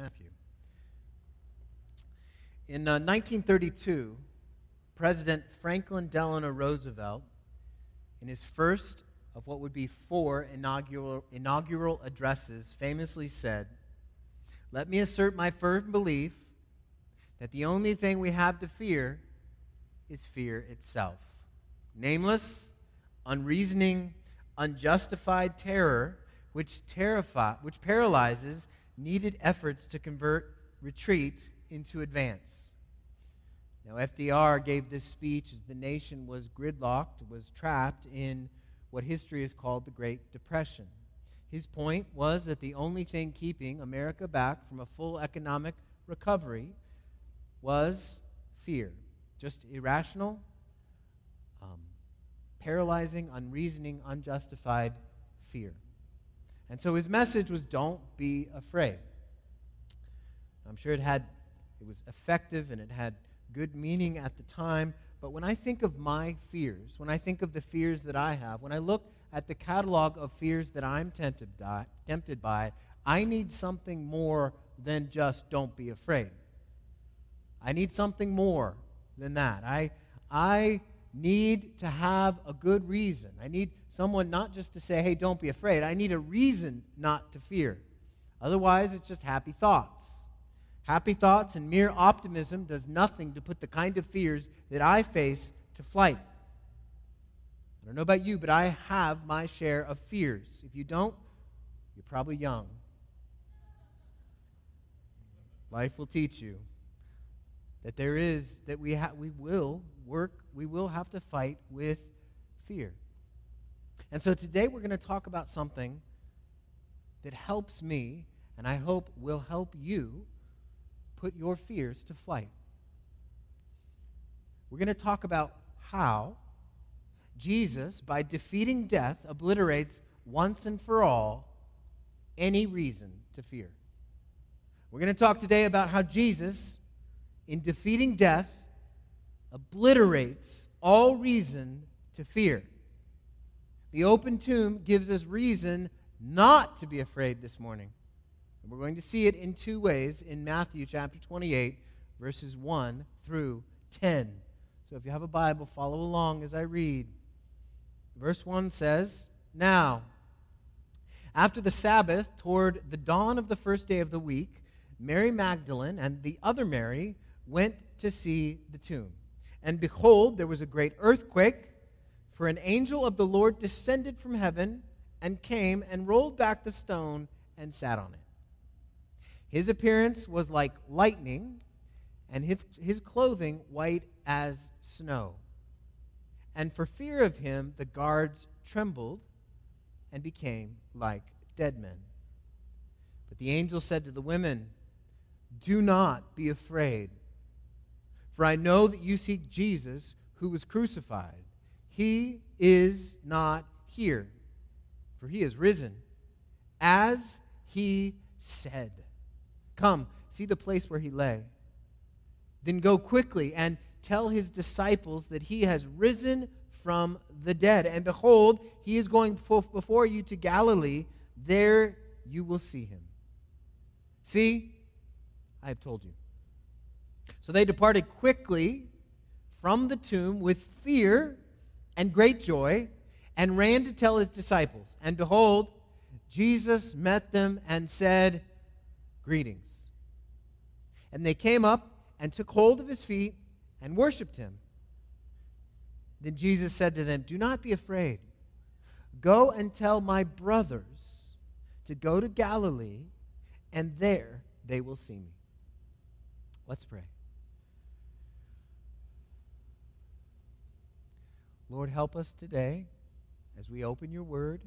Matthew. In uh, 1932, President Franklin Delano Roosevelt, in his first of what would be four inaugural, inaugural addresses, famously said, Let me assert my firm belief that the only thing we have to fear is fear itself. Nameless, unreasoning, unjustified terror which, terrify, which paralyzes needed efforts to convert retreat into advance. Now, FDR gave this speech as the nation was gridlocked, was trapped in what history is called the Great Depression. His point was that the only thing keeping America back from a full economic recovery was fear. Just irrational, um, paralyzing, unreasoning, unjustified fear. And so his message was don't be afraid. I'm sure it had it was effective and it had good meaning at the time, but when I think of my fears, when I think of the fears that I have, when I look at the catalog of fears that I'm tempted by, tempted by, I need something more than just don't be afraid. I need something more than that. I, I need to have a good reason. I need someone not just to say, hey, don't be afraid. I need a reason not to fear. Otherwise, it's just happy thoughts. Happy thoughts and mere optimism does nothing to put the kind of fears that I face to flight. I don't know about you, but I have my share of fears. If you don't, you're probably young. Life will teach you that there is that we ha- we will work we will have to fight with fear and so today we're going to talk about something that helps me and i hope will help you put your fears to flight we're going to talk about how jesus by defeating death obliterates once and for all any reason to fear we're going to talk today about how jesus in defeating death, obliterates all reason to fear. The open tomb gives us reason not to be afraid this morning. We're going to see it in two ways in Matthew chapter 28, verses 1 through 10. So if you have a Bible, follow along as I read. Verse 1 says, Now, after the Sabbath, toward the dawn of the first day of the week, Mary Magdalene and the other Mary went to see the tomb. And behold, there was a great earthquake, for an angel of the Lord descended from heaven and came and rolled back the stone and sat on it. His appearance was like lightning, and his, his clothing white as snow. And for fear of him, the guards trembled and became like dead men. But the angel said to the women, Do not be afraid. For I know that you seek Jesus who was crucified. He is not here, for he is risen, as he said. Come, see the place where he lay. Then go quickly and tell his disciples that he has risen from the dead. And behold, he is going before you to Galilee. There you will see him. See, I have told you. So they departed quickly from the tomb with fear and great joy and ran to tell his disciples. And behold, Jesus met them and said, Greetings. And they came up and took hold of his feet and worshiped him. Then Jesus said to them, Do not be afraid. Go and tell my brothers to go to Galilee, and there they will see me. Let's pray. Lord, help us today as we open your word.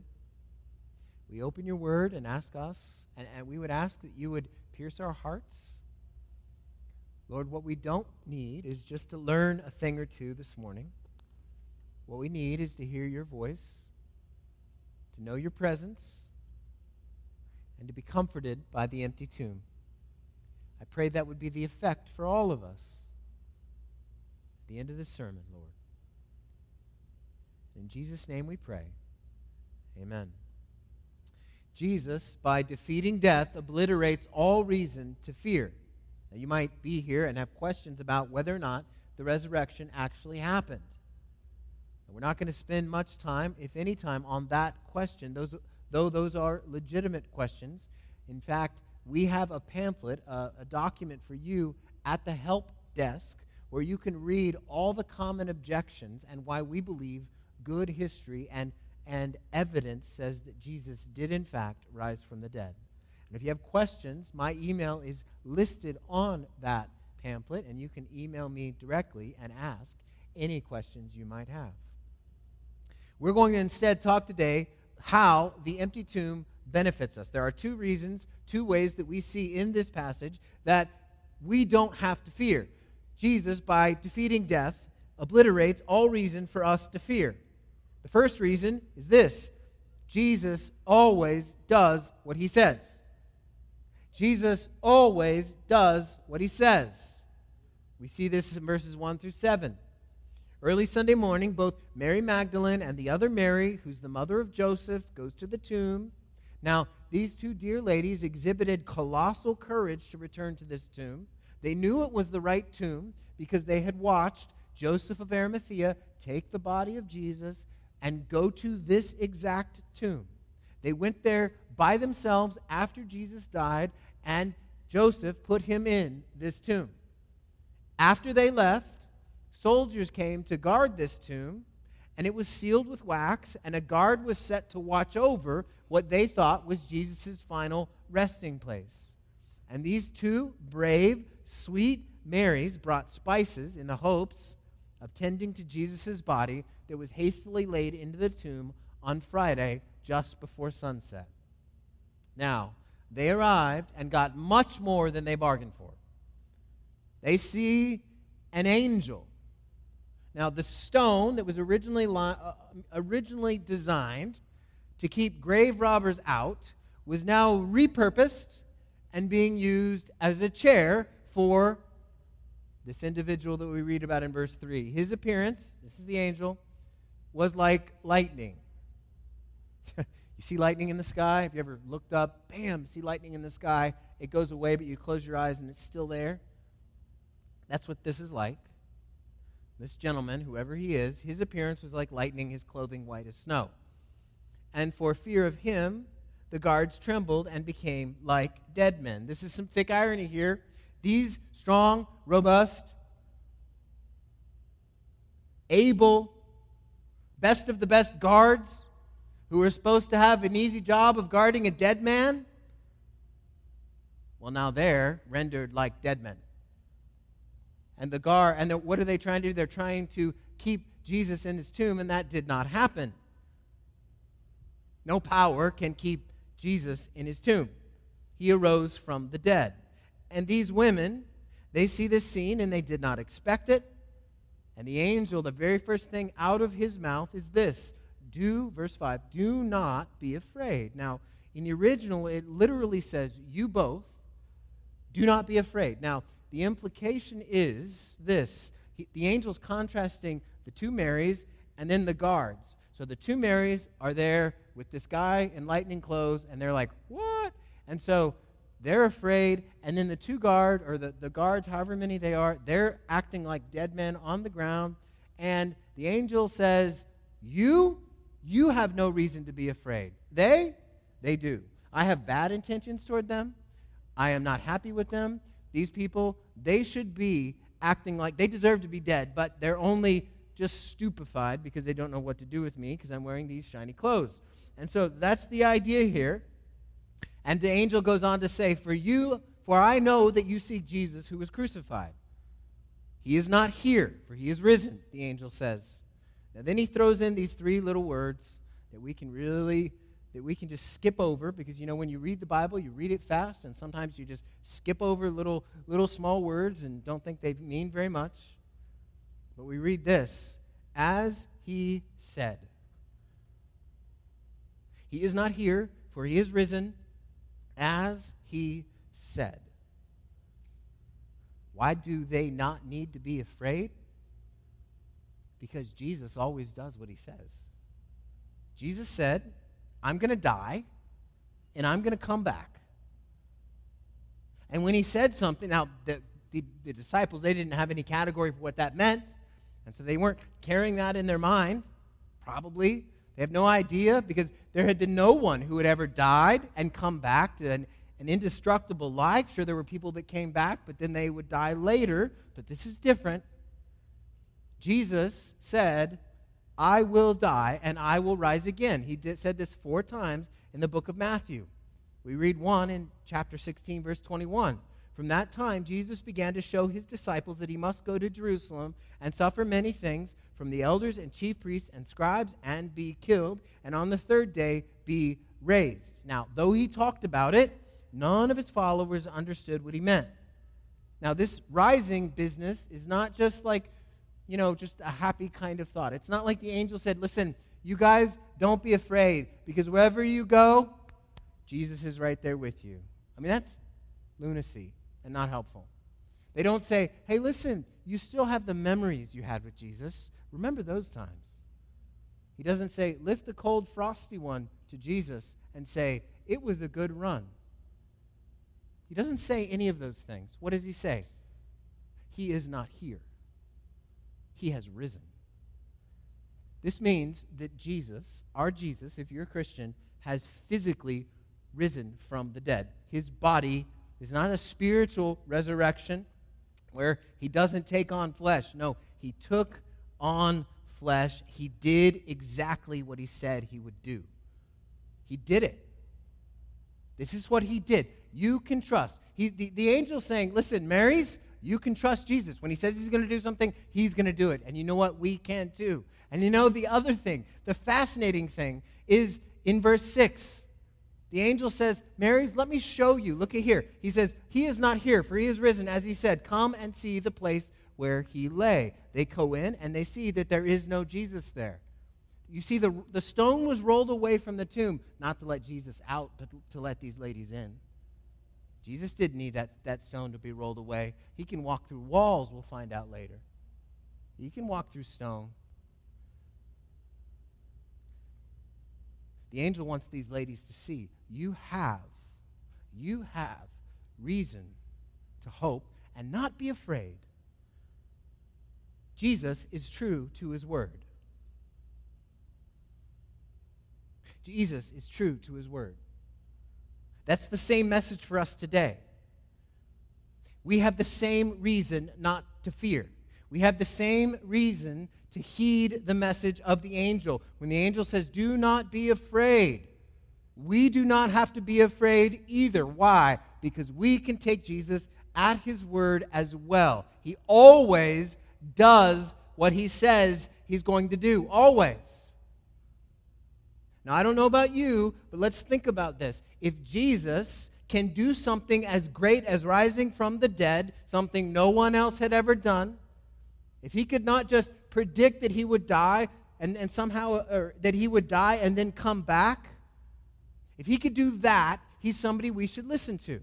We open your word and ask us, and, and we would ask that you would pierce our hearts. Lord, what we don't need is just to learn a thing or two this morning. What we need is to hear your voice, to know your presence, and to be comforted by the empty tomb. I pray that would be the effect for all of us at the end of this sermon, Lord. In Jesus' name we pray. Amen. Jesus, by defeating death, obliterates all reason to fear. Now, you might be here and have questions about whether or not the resurrection actually happened. we're not going to spend much time, if any time, on that question, those, though those are legitimate questions. In fact, we have a pamphlet, a, a document for you at the help desk where you can read all the common objections and why we believe good history and, and evidence says that Jesus did, in fact, rise from the dead. And if you have questions, my email is listed on that pamphlet, and you can email me directly and ask any questions you might have. We're going to instead talk today how the empty tomb benefits us. There are two reasons, two ways that we see in this passage that we don't have to fear. Jesus, by defeating death, obliterates all reason for us to fear. The first reason is this Jesus always does what he says. Jesus always does what he says. We see this in verses 1 through 7. Early Sunday morning, both Mary Magdalene and the other Mary, who's the mother of Joseph, goes to the tomb. Now, these two dear ladies exhibited colossal courage to return to this tomb. They knew it was the right tomb because they had watched Joseph of Arimathea take the body of Jesus and go to this exact tomb. They went there by themselves after Jesus died, and Joseph put him in this tomb. After they left, soldiers came to guard this tomb, and it was sealed with wax, and a guard was set to watch over what they thought was Jesus' final resting place. And these two brave, sweet Marys brought spices in the hopes of tending to Jesus' body that was hastily laid into the tomb on Friday just before sunset. Now, they arrived and got much more than they bargained for. They see an angel. Now, the stone that was originally, li- uh, originally designed to keep grave robbers out was now repurposed and being used as a chair for this individual that we read about in verse 3. His appearance, this is the angel, was like lightning. you see lightning in the sky? Have you ever looked up? Bam, see lightning in the sky. It goes away, but you close your eyes and it's still there. That's what this is like. This gentleman, whoever he is, his appearance was like lightning, his clothing white as snow. And for fear of him, the guards trembled and became like dead men. This is some thick irony here. These strong, robust, able, best of the best guards who were supposed to have an easy job of guarding a dead man, well, now they're rendered like dead men. And the guard, and what are they trying to do? They're trying to keep Jesus in his tomb, and that did not happen. No power can keep Jesus in his tomb. He arose from the dead. And these women, they see this scene and they did not expect it. And the angel, the very first thing out of his mouth is this Do, verse 5, do not be afraid. Now, in the original, it literally says, You both, do not be afraid. Now, the implication is this he, the angel's contrasting the two Marys and then the guards. So the two Marys are there with this guy in lightning clothes, and they're like, What? And so they're afraid, and then the two guard, or the, the guards, however many they are, they're acting like dead men on the ground. And the angel says, You, you have no reason to be afraid. They, they do. I have bad intentions toward them. I am not happy with them. These people, they should be acting like they deserve to be dead, but they're only just stupefied because they don't know what to do with me because I'm wearing these shiny clothes. And so that's the idea here. And the angel goes on to say, For you, for I know that you seek Jesus who was crucified. He is not here, for he is risen, the angel says. Now then he throws in these three little words that we can really that we can just skip over because you know when you read the Bible, you read it fast and sometimes you just skip over little little small words and don't think they mean very much. But we read this, as he said. He is not here, for he is risen as he said. Why do they not need to be afraid? Because Jesus always does what he says. Jesus said, I'm going to die. and I'm going to come back. And when he said something, now the, the, the, disciples, they didn't have any category for what that meant. And so they weren't carrying that in their mind, probably. They have no idea because there had been no one who had ever died and come back to an, an indestructible life. Sure, there were people that came back, but then they would die later. But this is different. Jesus said, I will die and I will rise again. He did, said this four times in the book of Matthew. We read one in chapter 16, verse 21. From that time, Jesus began to show his disciples that he must go to Jerusalem and suffer many things from the elders and chief priests and scribes and be killed, and on the third day be raised. Now, though he talked about it, none of his followers understood what he meant. Now, this rising business is not just like, you know, just a happy kind of thought. It's not like the angel said, listen, you guys, don't be afraid, because wherever you go, Jesus is right there with you. I mean, that's lunacy and not helpful. They don't say, hey, listen, you still have the memories you had with Jesus. Remember those times. He doesn't say, lift the cold, frosty one to Jesus and say, it was a good run. He doesn't say any of those things. What does he say? He is not here, he has risen. This means that Jesus, our Jesus, if you're a Christian, has physically risen from the dead. His body is not a spiritual resurrection where he doesn't take on flesh. No, he took on flesh. He did exactly what he said he would do. He did it. This is what he did. You can trust. He, the, the angel saying, Listen, Mary's, you can trust Jesus. When he says he's going to do something, he's going to do it. And you know what? We can too. And you know the other thing, the fascinating thing is in verse 6. The angel says, Mary's, let me show you. Look at here. He says, He is not here, for he is risen. As he said, Come and see the place where he lay. They go in and they see that there is no Jesus there. You see, the, the stone was rolled away from the tomb, not to let Jesus out, but to let these ladies in. Jesus didn't need that, that stone to be rolled away. He can walk through walls, we'll find out later. He can walk through stone. The angel wants these ladies to see you have, you have reason to hope and not be afraid. Jesus is true to his word. Jesus is true to his word. That's the same message for us today. We have the same reason not to fear. We have the same reason to heed the message of the angel. When the angel says, Do not be afraid, we do not have to be afraid either. Why? Because we can take Jesus at his word as well. He always does what he says he's going to do. Always. Now, I don't know about you, but let's think about this. If Jesus can do something as great as rising from the dead, something no one else had ever done, if he could not just predict that he would die and, and somehow uh, or that he would die and then come back, if he could do that, he's somebody we should listen to.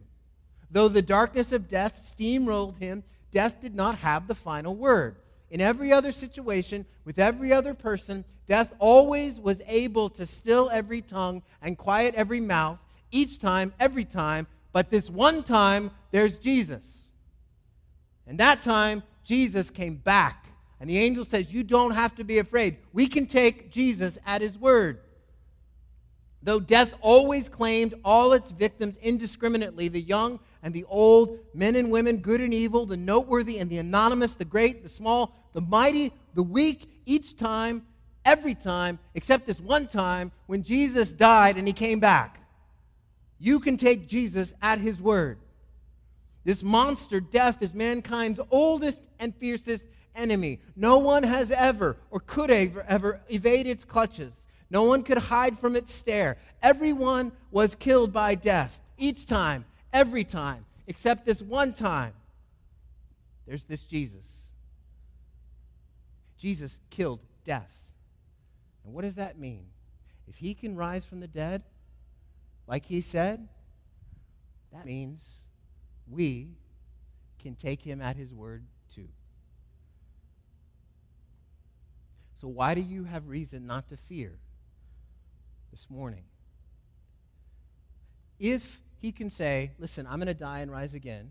Though the darkness of death steamrolled him, death did not have the final word. In every other situation, with every other person, death always was able to still every tongue and quiet every mouth, each time, every time. But this one time, there's Jesus. And that time, Jesus came back and the angel says, You don't have to be afraid. We can take Jesus at his word. Though death always claimed all its victims indiscriminately the young and the old, men and women, good and evil, the noteworthy and the anonymous, the great, the small, the mighty, the weak, each time, every time, except this one time when Jesus died and he came back. You can take Jesus at his word. This monster, death, is mankind's oldest and fiercest enemy. No one has ever or could ever, ever evade its clutches. No one could hide from its stare. Everyone was killed by death. Each time, every time, except this one time. There's this Jesus. Jesus killed death. And what does that mean? If he can rise from the dead, like he said, that means we can take him at his word too. So, why do you have reason not to fear this morning? if he can say, Listen, I'm going to die and rise again,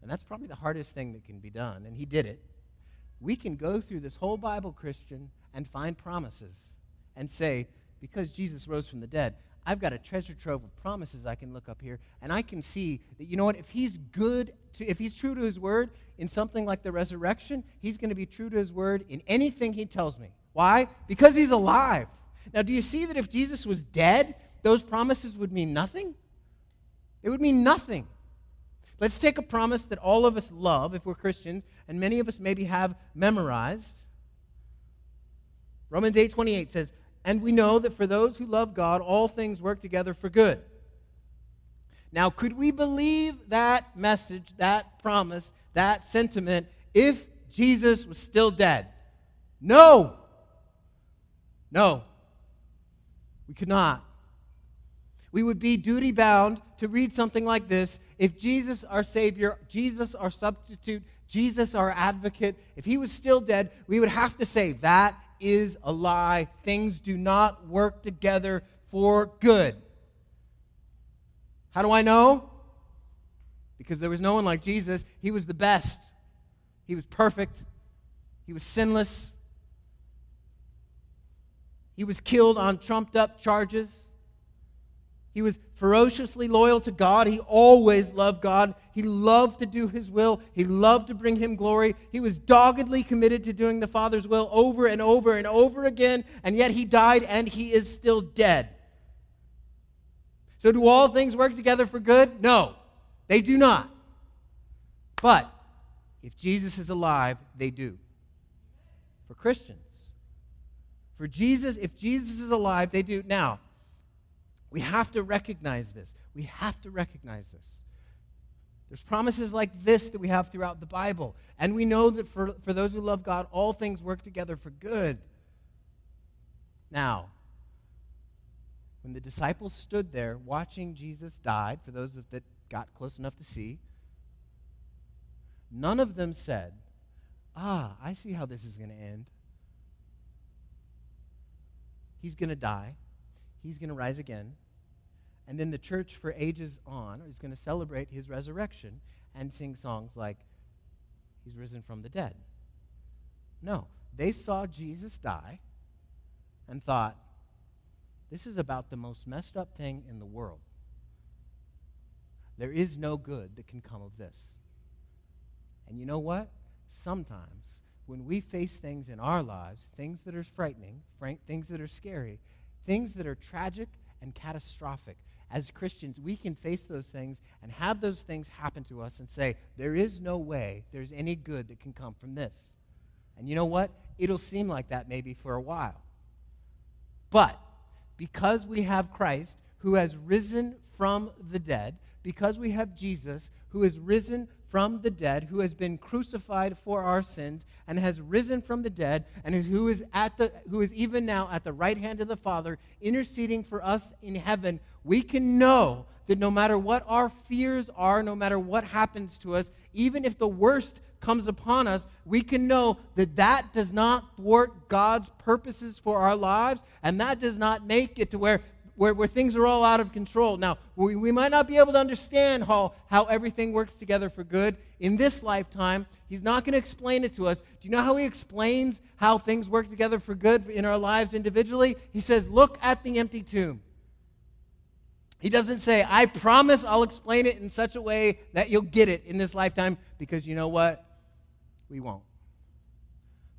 and that's probably the hardest thing that can be done, and he did it, we can go through this whole Bible, Christian, and find promises and say, Because Jesus rose from the dead, I've got a treasure trove of promises I can look up here, and I can see that, you know what, if he's good, to, if he's true to his word in something like the resurrection, he's going to be true to his word in anything he tells me. Why? Because he's alive. Now, do you see that if Jesus was dead, those promises would mean nothing? It would mean nothing. Let's take a promise that all of us love if we're Christians, and many of us maybe have memorized. Romans 8:28 says, "And we know that for those who love God, all things work together for good." Now, could we believe that message, that promise, that sentiment if Jesus was still dead? No. No. We could not. We would be duty bound to read something like this if Jesus, our Savior, Jesus, our substitute, Jesus, our advocate, if he was still dead, we would have to say, that is a lie. Things do not work together for good. How do I know? Because there was no one like Jesus. He was the best, he was perfect, he was sinless. He was killed on trumped up charges. He was ferociously loyal to God. He always loved God. He loved to do His will. He loved to bring Him glory. He was doggedly committed to doing the Father's will over and over and over again, and yet He died and He is still dead. So, do all things work together for good? No, they do not. But if Jesus is alive, they do. For Christians. For Jesus, if Jesus is alive, they do. Now, we have to recognize this. We have to recognize this. There's promises like this that we have throughout the Bible. And we know that for, for those who love God, all things work together for good. Now, when the disciples stood there watching Jesus die, for those that got close enough to see, none of them said, Ah, I see how this is going to end. He's going to die he's going to rise again. And then the church, for ages on, is going to celebrate his resurrection and sing songs like, He's risen from the dead. No, they saw Jesus die and thought, This is about the most messed up thing in the world. There is no good that can come of this. And you know what? Sometimes when we face things in our lives, things that are frightening, frank, things that are scary, things that are tragic and catastrophic. As Christians, we can face those things and have those things happen to us and say, there is no way there's any good that can come from this. And you know what? It'll seem like that maybe for a while. But because we have Christ who has risen from the dead, because we have Jesus who has risen from the dead, who has been crucified for our sins and has risen from the dead, and who is, at the, who is even now at the right hand of the Father, interceding for us in heaven, we can know that no matter what our fears are, no matter what happens to us, even if the worst comes upon us, we can know that that does not thwart God's purposes for our lives, and that does not make it to where where, where things are all out of control. Now, we, we might not be able to understand how, how everything works together for good in this lifetime. He's not going to explain it to us. Do you know how he explains how things work together for good in our lives individually? He says, Look at the empty tomb. He doesn't say, I promise I'll explain it in such a way that you'll get it in this lifetime, because you know what? We won't.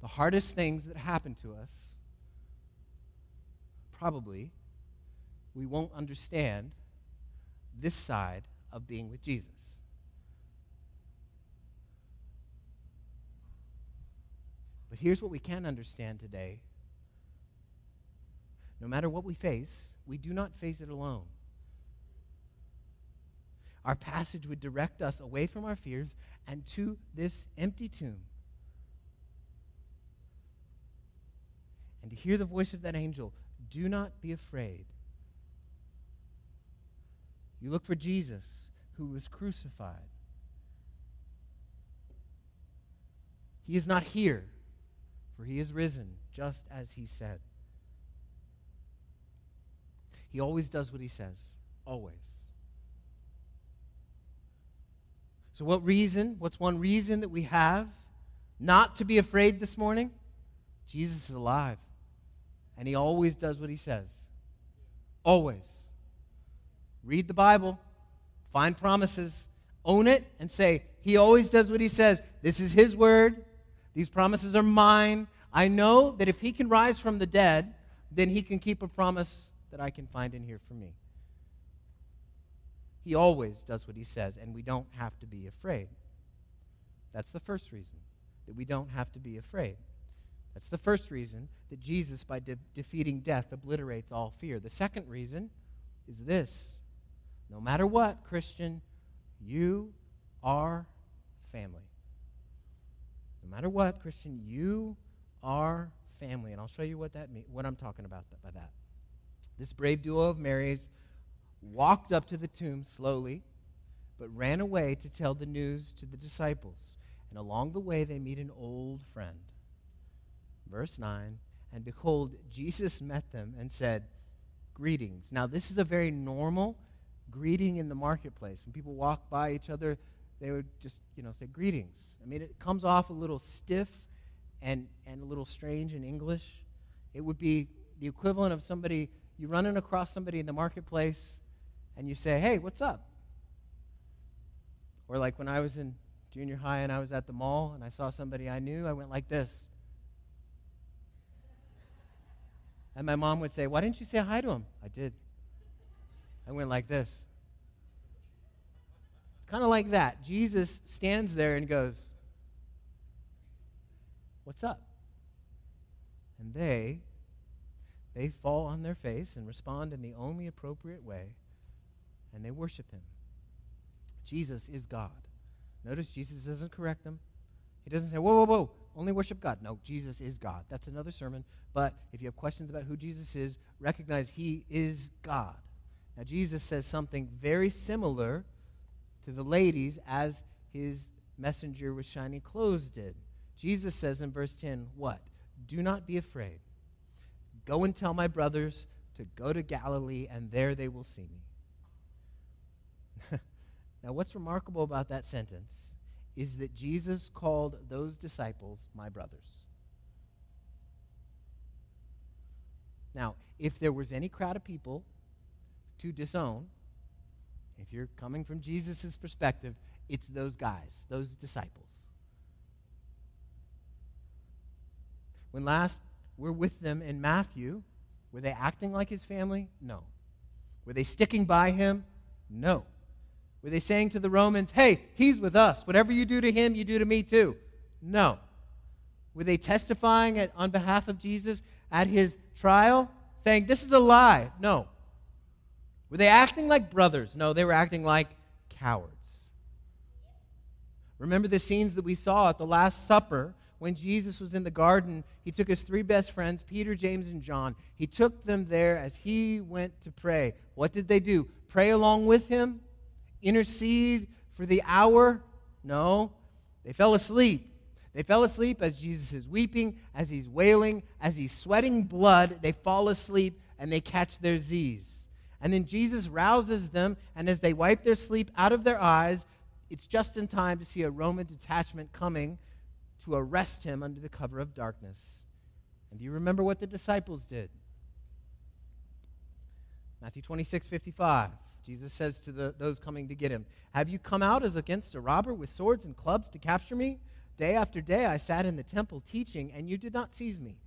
The hardest things that happen to us probably we won't understand this side of being with Jesus. But here's what we can understand today. No matter what we face, we do not face it alone. Our passage would direct us away from our fears and to this empty tomb. And to hear the voice of that angel, do not be afraid. You look for Jesus, who was crucified. He is not here, for he is risen, just as he said. He always does what he says always. So, what reason? What's one reason that we have not to be afraid this morning? Jesus is alive. And he always does what he says. Always. Read the Bible, find promises, own it, and say, He always does what he says. This is his word. These promises are mine. I know that if he can rise from the dead, then he can keep a promise that I can find in here for me. He always does what he says, and we don't have to be afraid. That's the first reason, that we don't have to be afraid. That's the first reason that Jesus, by de- defeating death, obliterates all fear. The second reason is this no matter what, Christian, you are family. No matter what, Christian, you are family. And I'll show you what that mean, what I'm talking about by that. This brave duo of Marys walked up to the tomb slowly, but ran away to tell the news to the disciples. And along the way, they meet an old friend. Verse 9 And behold, Jesus met them and said, Greetings. Now, this is a very normal greeting in the marketplace. When people walk by each other, they would just, you know, say greetings. I mean, it comes off a little stiff and, and a little strange in English. It would be the equivalent of somebody, you running across somebody in the marketplace and you say, hey, what's up? Or like when I was in junior high and I was at the mall and I saw somebody I knew, I went like this. And my mom would say, Why didn't you say hi to him? I did. I went like this. It's kind of like that. Jesus stands there and goes, What's up? And they they fall on their face and respond in the only appropriate way and they worship him. Jesus is God. Notice Jesus doesn't correct them. He doesn't say, whoa, whoa, whoa, only worship God. No, Jesus is God. That's another sermon. But if you have questions about who Jesus is, recognize he is God. Now, Jesus says something very similar to the ladies as his messenger with shiny clothes did. Jesus says in verse 10, What? Do not be afraid. Go and tell my brothers to go to Galilee, and there they will see me. now, what's remarkable about that sentence is that Jesus called those disciples my brothers. Now, if there was any crowd of people to disown, if you're coming from Jesus' perspective, it's those guys, those disciples. When last we're with them in Matthew, were they acting like his family? No. Were they sticking by him? No. Were they saying to the Romans, hey, he's with us. Whatever you do to him, you do to me too? No. Were they testifying at, on behalf of Jesus at his trial, saying, this is a lie? No. Were they acting like brothers? No, they were acting like cowards. Remember the scenes that we saw at the Last Supper when Jesus was in the garden, he took his three best friends, Peter, James, and John. He took them there as he went to pray. What did they do? Pray along with him? intercede for the hour? No. They fell asleep. They fell asleep as Jesus is weeping, as he's wailing, as he's sweating blood. They fall asleep and they catch their Z's. And then Jesus rouses them, and as they wipe their sleep out of their eyes, it's just in time to see a Roman detachment coming to arrest him under the cover of darkness. And do you remember what the disciples did? Matthew 26, 55. Jesus says to the, those coming to get him, Have you come out as against a robber with swords and clubs to capture me? Day after day I sat in the temple teaching, and you did not seize me.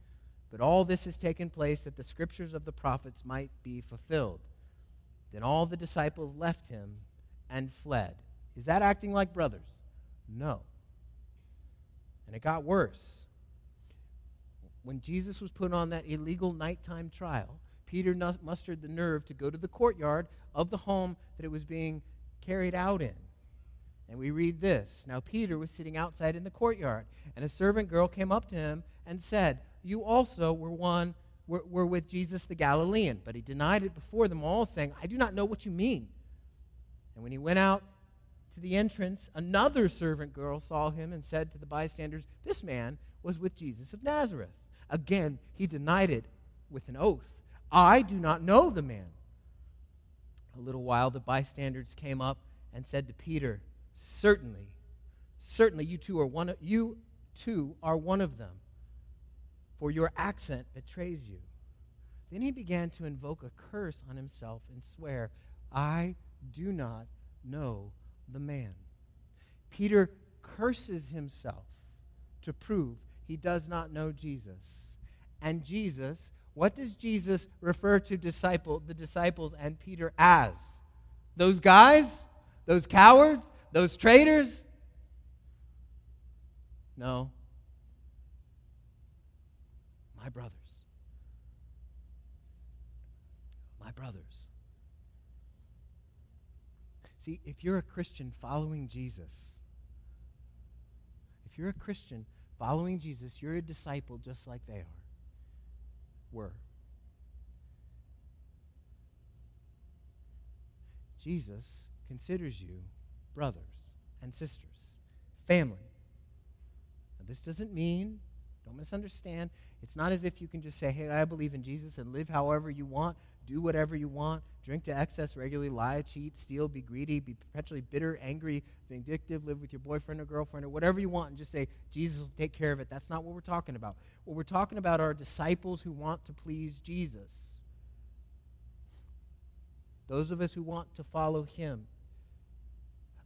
But all this has taken place that the scriptures of the prophets might be fulfilled. Then all the disciples left him and fled. Is that acting like brothers? No. And it got worse. When Jesus was put on that illegal nighttime trial, Peter mustered the nerve to go to the courtyard of the home that it was being carried out in. And we read this Now Peter was sitting outside in the courtyard, and a servant girl came up to him and said, You also were one were, were with Jesus the Galilean. But he denied it before them all, saying, I do not know what you mean. And when he went out to the entrance, another servant girl saw him and said to the bystanders, This man was with Jesus of Nazareth. Again, he denied it with an oath. I do not know the man. A little while, the bystanders came up and said to Peter, Certainly, certainly you two are one of, you too are one of them, for your accent betrays you. Then he began to invoke a curse on himself and swear, I do not know the man. Peter curses himself to prove he does not know Jesus. And Jesus, what does Jesus refer to disciple, the disciples and Peter as? Those guys? Those cowards? Those traitors? No. My brothers. My brothers. See, if you're a Christian following Jesus, if you're a Christian following Jesus, you're a disciple just like they are. Were. Jesus considers you brothers and sisters, family. Now, this doesn't mean, don't misunderstand, it's not as if you can just say, hey, I believe in Jesus and live however you want, do whatever you want, drink to excess regularly, lie, cheat, steal, be greedy, be perpetually bitter, angry, vindictive, live with your boyfriend or girlfriend or whatever you want, and just say, Jesus will take care of it. That's not what we're talking about. What we're talking about are disciples who want to please Jesus. Those of us who want to follow him.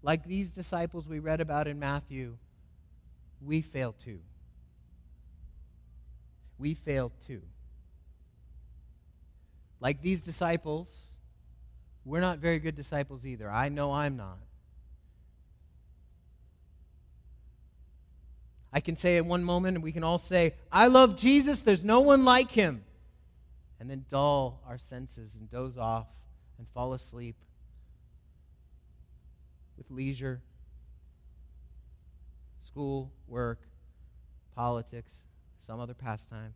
Like these disciples we read about in Matthew, we fail too. We fail too. Like these disciples, we're not very good disciples either. I know I'm not. I can say in one moment, and we can all say, I love Jesus, there's no one like him. And then dull our senses and doze off and fall asleep with leisure, school, work, politics, some other pastime.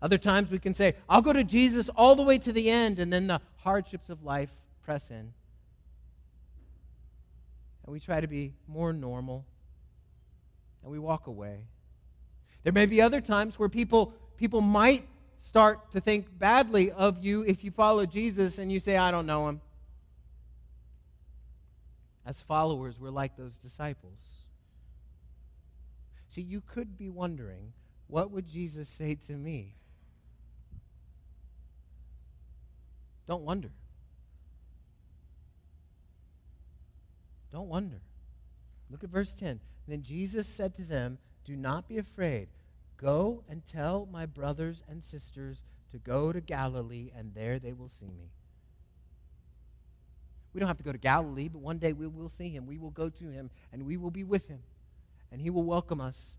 Other times we can say, I'll go to Jesus all the way to the end, and then the hardships of life press in. And we try to be more normal, and we walk away. There may be other times where people, people might start to think badly of you if you follow Jesus and you say, I don't know him. As followers, we're like those disciples. See, you could be wondering, what would Jesus say to me? Don't wonder. Don't wonder. Look at verse 10. Then Jesus said to them, Do not be afraid. Go and tell my brothers and sisters to go to Galilee, and there they will see me. We don't have to go to Galilee, but one day we will see him. We will go to him, and we will be with him, and he will welcome us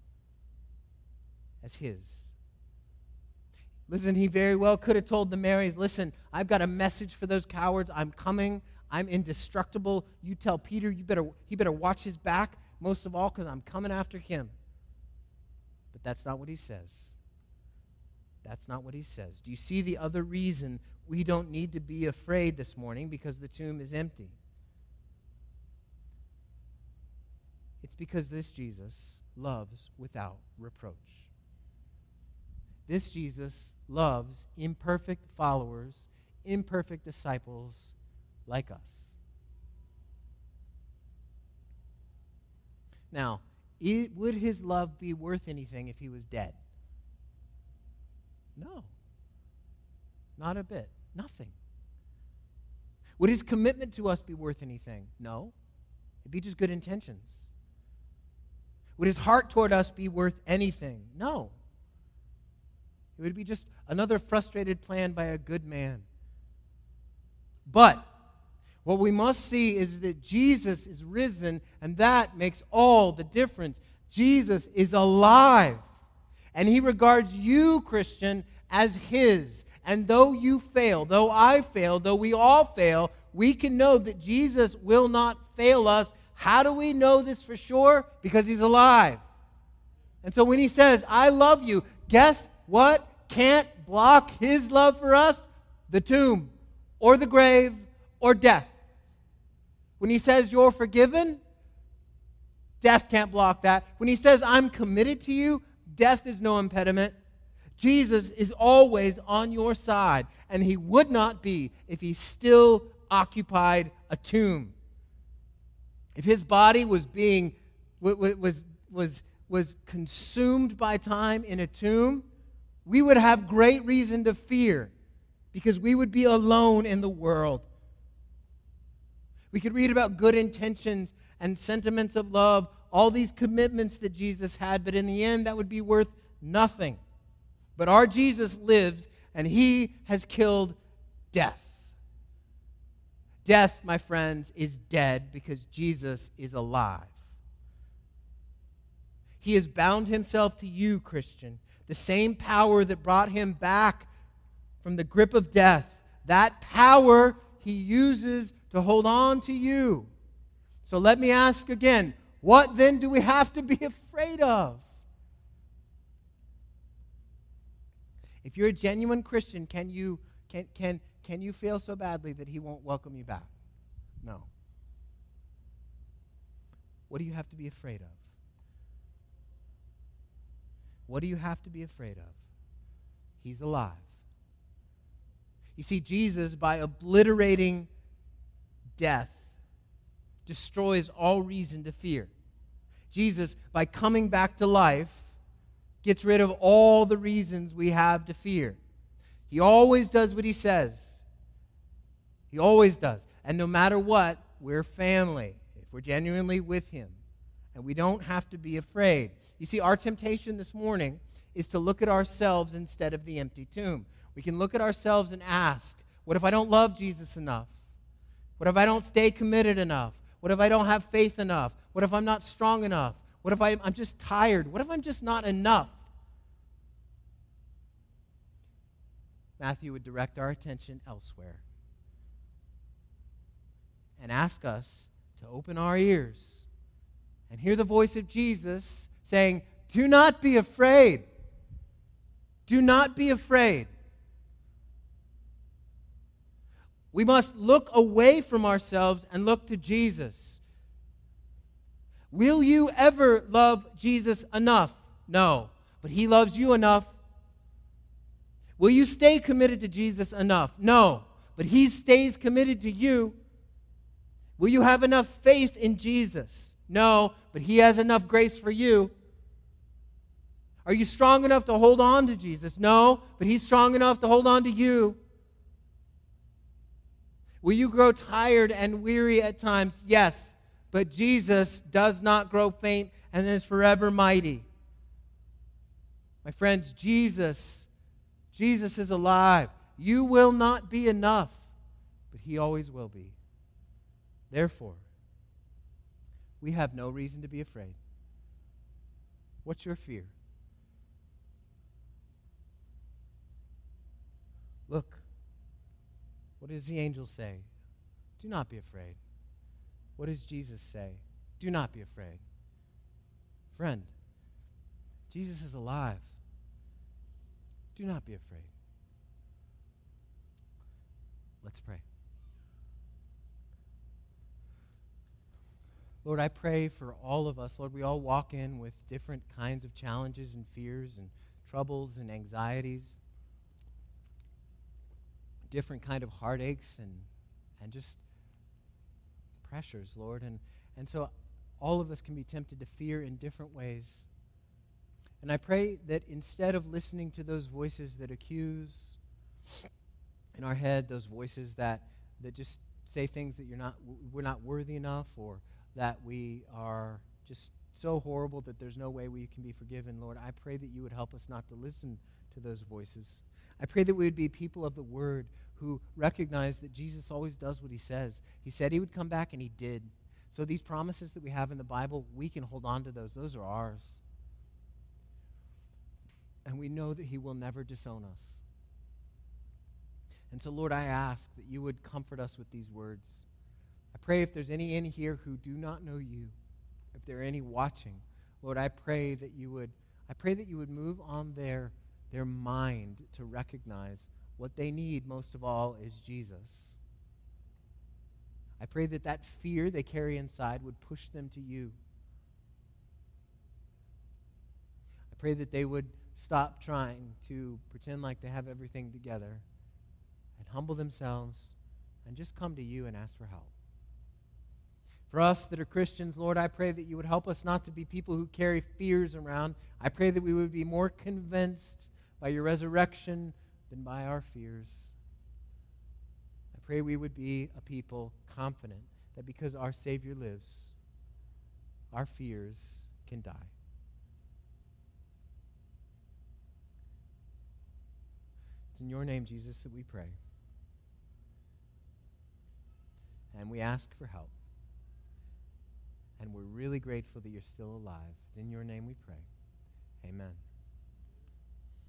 as his. Listen, he very well could have told the Marys, listen, I've got a message for those cowards. I'm coming. I'm indestructible. You tell Peter you better, he better watch his back, most of all, because I'm coming after him. But that's not what he says. That's not what he says. Do you see the other reason we don't need to be afraid this morning because the tomb is empty? It's because this Jesus loves without reproach. This Jesus loves imperfect followers, imperfect disciples like us. Now, it, would his love be worth anything if he was dead? No. Not a bit. Nothing. Would his commitment to us be worth anything? No. It'd be just good intentions. Would his heart toward us be worth anything? No. It would be just another frustrated plan by a good man. But what we must see is that Jesus is risen, and that makes all the difference. Jesus is alive, and he regards you, Christian, as his. And though you fail, though I fail, though we all fail, we can know that Jesus will not fail us. How do we know this for sure? Because he's alive. And so when he says, I love you, guess what can't block his love for us? The tomb, or the grave, or death. When he says you're forgiven, death can't block that. When he says I'm committed to you, death is no impediment. Jesus is always on your side, and he would not be if he still occupied a tomb. If his body was being was was was consumed by time in a tomb, we would have great reason to fear because we would be alone in the world. We could read about good intentions and sentiments of love, all these commitments that Jesus had, but in the end, that would be worth nothing. But our Jesus lives, and he has killed death. Death, my friends, is dead because Jesus is alive. He has bound himself to you, Christian. The same power that brought him back from the grip of death, that power he uses to hold on to you. So let me ask again what then do we have to be afraid of? If you're a genuine Christian, can you, can, can, can you fail so badly that he won't welcome you back? No. What do you have to be afraid of? What do you have to be afraid of? He's alive. You see, Jesus, by obliterating death, destroys all reason to fear. Jesus, by coming back to life, gets rid of all the reasons we have to fear. He always does what he says. He always does. And no matter what, we're family if we're genuinely with him. And we don't have to be afraid. You see, our temptation this morning is to look at ourselves instead of the empty tomb. We can look at ourselves and ask, what if I don't love Jesus enough? What if I don't stay committed enough? What if I don't have faith enough? What if I'm not strong enough? What if I, am just tired? What if I'm just not enough? Matthew would direct our attention elsewhere and ask us to open our ears and hear the voice of Jesus saying, Do not be afraid. Do not be afraid. We must look away from ourselves and look to Jesus. Will you ever love Jesus enough? No. But he loves you enough. Will you stay committed to Jesus enough? No. But he stays committed to you. Will you have enough faith in Jesus? No. But he has enough grace for you. Are you strong enough to hold on to Jesus? No. But he's strong enough to hold on to you. Will you grow tired and weary at times? Yes, but Jesus does not grow faint and is forever mighty. My friends, Jesus, Jesus is alive. You will not be enough, but he always will be. Therefore, we have no reason to be afraid. What's your fear? Look, what does the angel say? Do not be afraid. What does Jesus say? Do not be afraid. Friend, Jesus is alive. Do not be afraid. Let's pray. Lord, I pray for all of us. Lord, we all walk in with different kinds of challenges and fears and troubles and anxieties different kind of heartaches and, and just pressures, Lord. And, and so all of us can be tempted to fear in different ways. And I pray that instead of listening to those voices that accuse in our head, those voices that, that just say things that you're not, we're not worthy enough or that we are just so horrible that there's no way we can be forgiven, Lord, I pray that you would help us not to listen to those voices. I pray that we would be people of the word who recognize that Jesus always does what he says. He said he would come back, and he did. So these promises that we have in the Bible, we can hold on to those. Those are ours. And we know that he will never disown us. And so, Lord, I ask that you would comfort us with these words. I pray if there's any in here who do not know you, if there are any watching, Lord, I pray that you would, I pray that you would move on their, their mind to recognize what they need most of all is Jesus. I pray that that fear they carry inside would push them to you. I pray that they would stop trying to pretend like they have everything together and humble themselves and just come to you and ask for help. For us that are Christians, Lord, I pray that you would help us not to be people who carry fears around. I pray that we would be more convinced by your resurrection than by our fears. I pray we would be a people confident that because our Savior lives, our fears can die. It's in your name, Jesus, that we pray. And we ask for help. And we're really grateful that you're still alive. In your name we pray. Amen.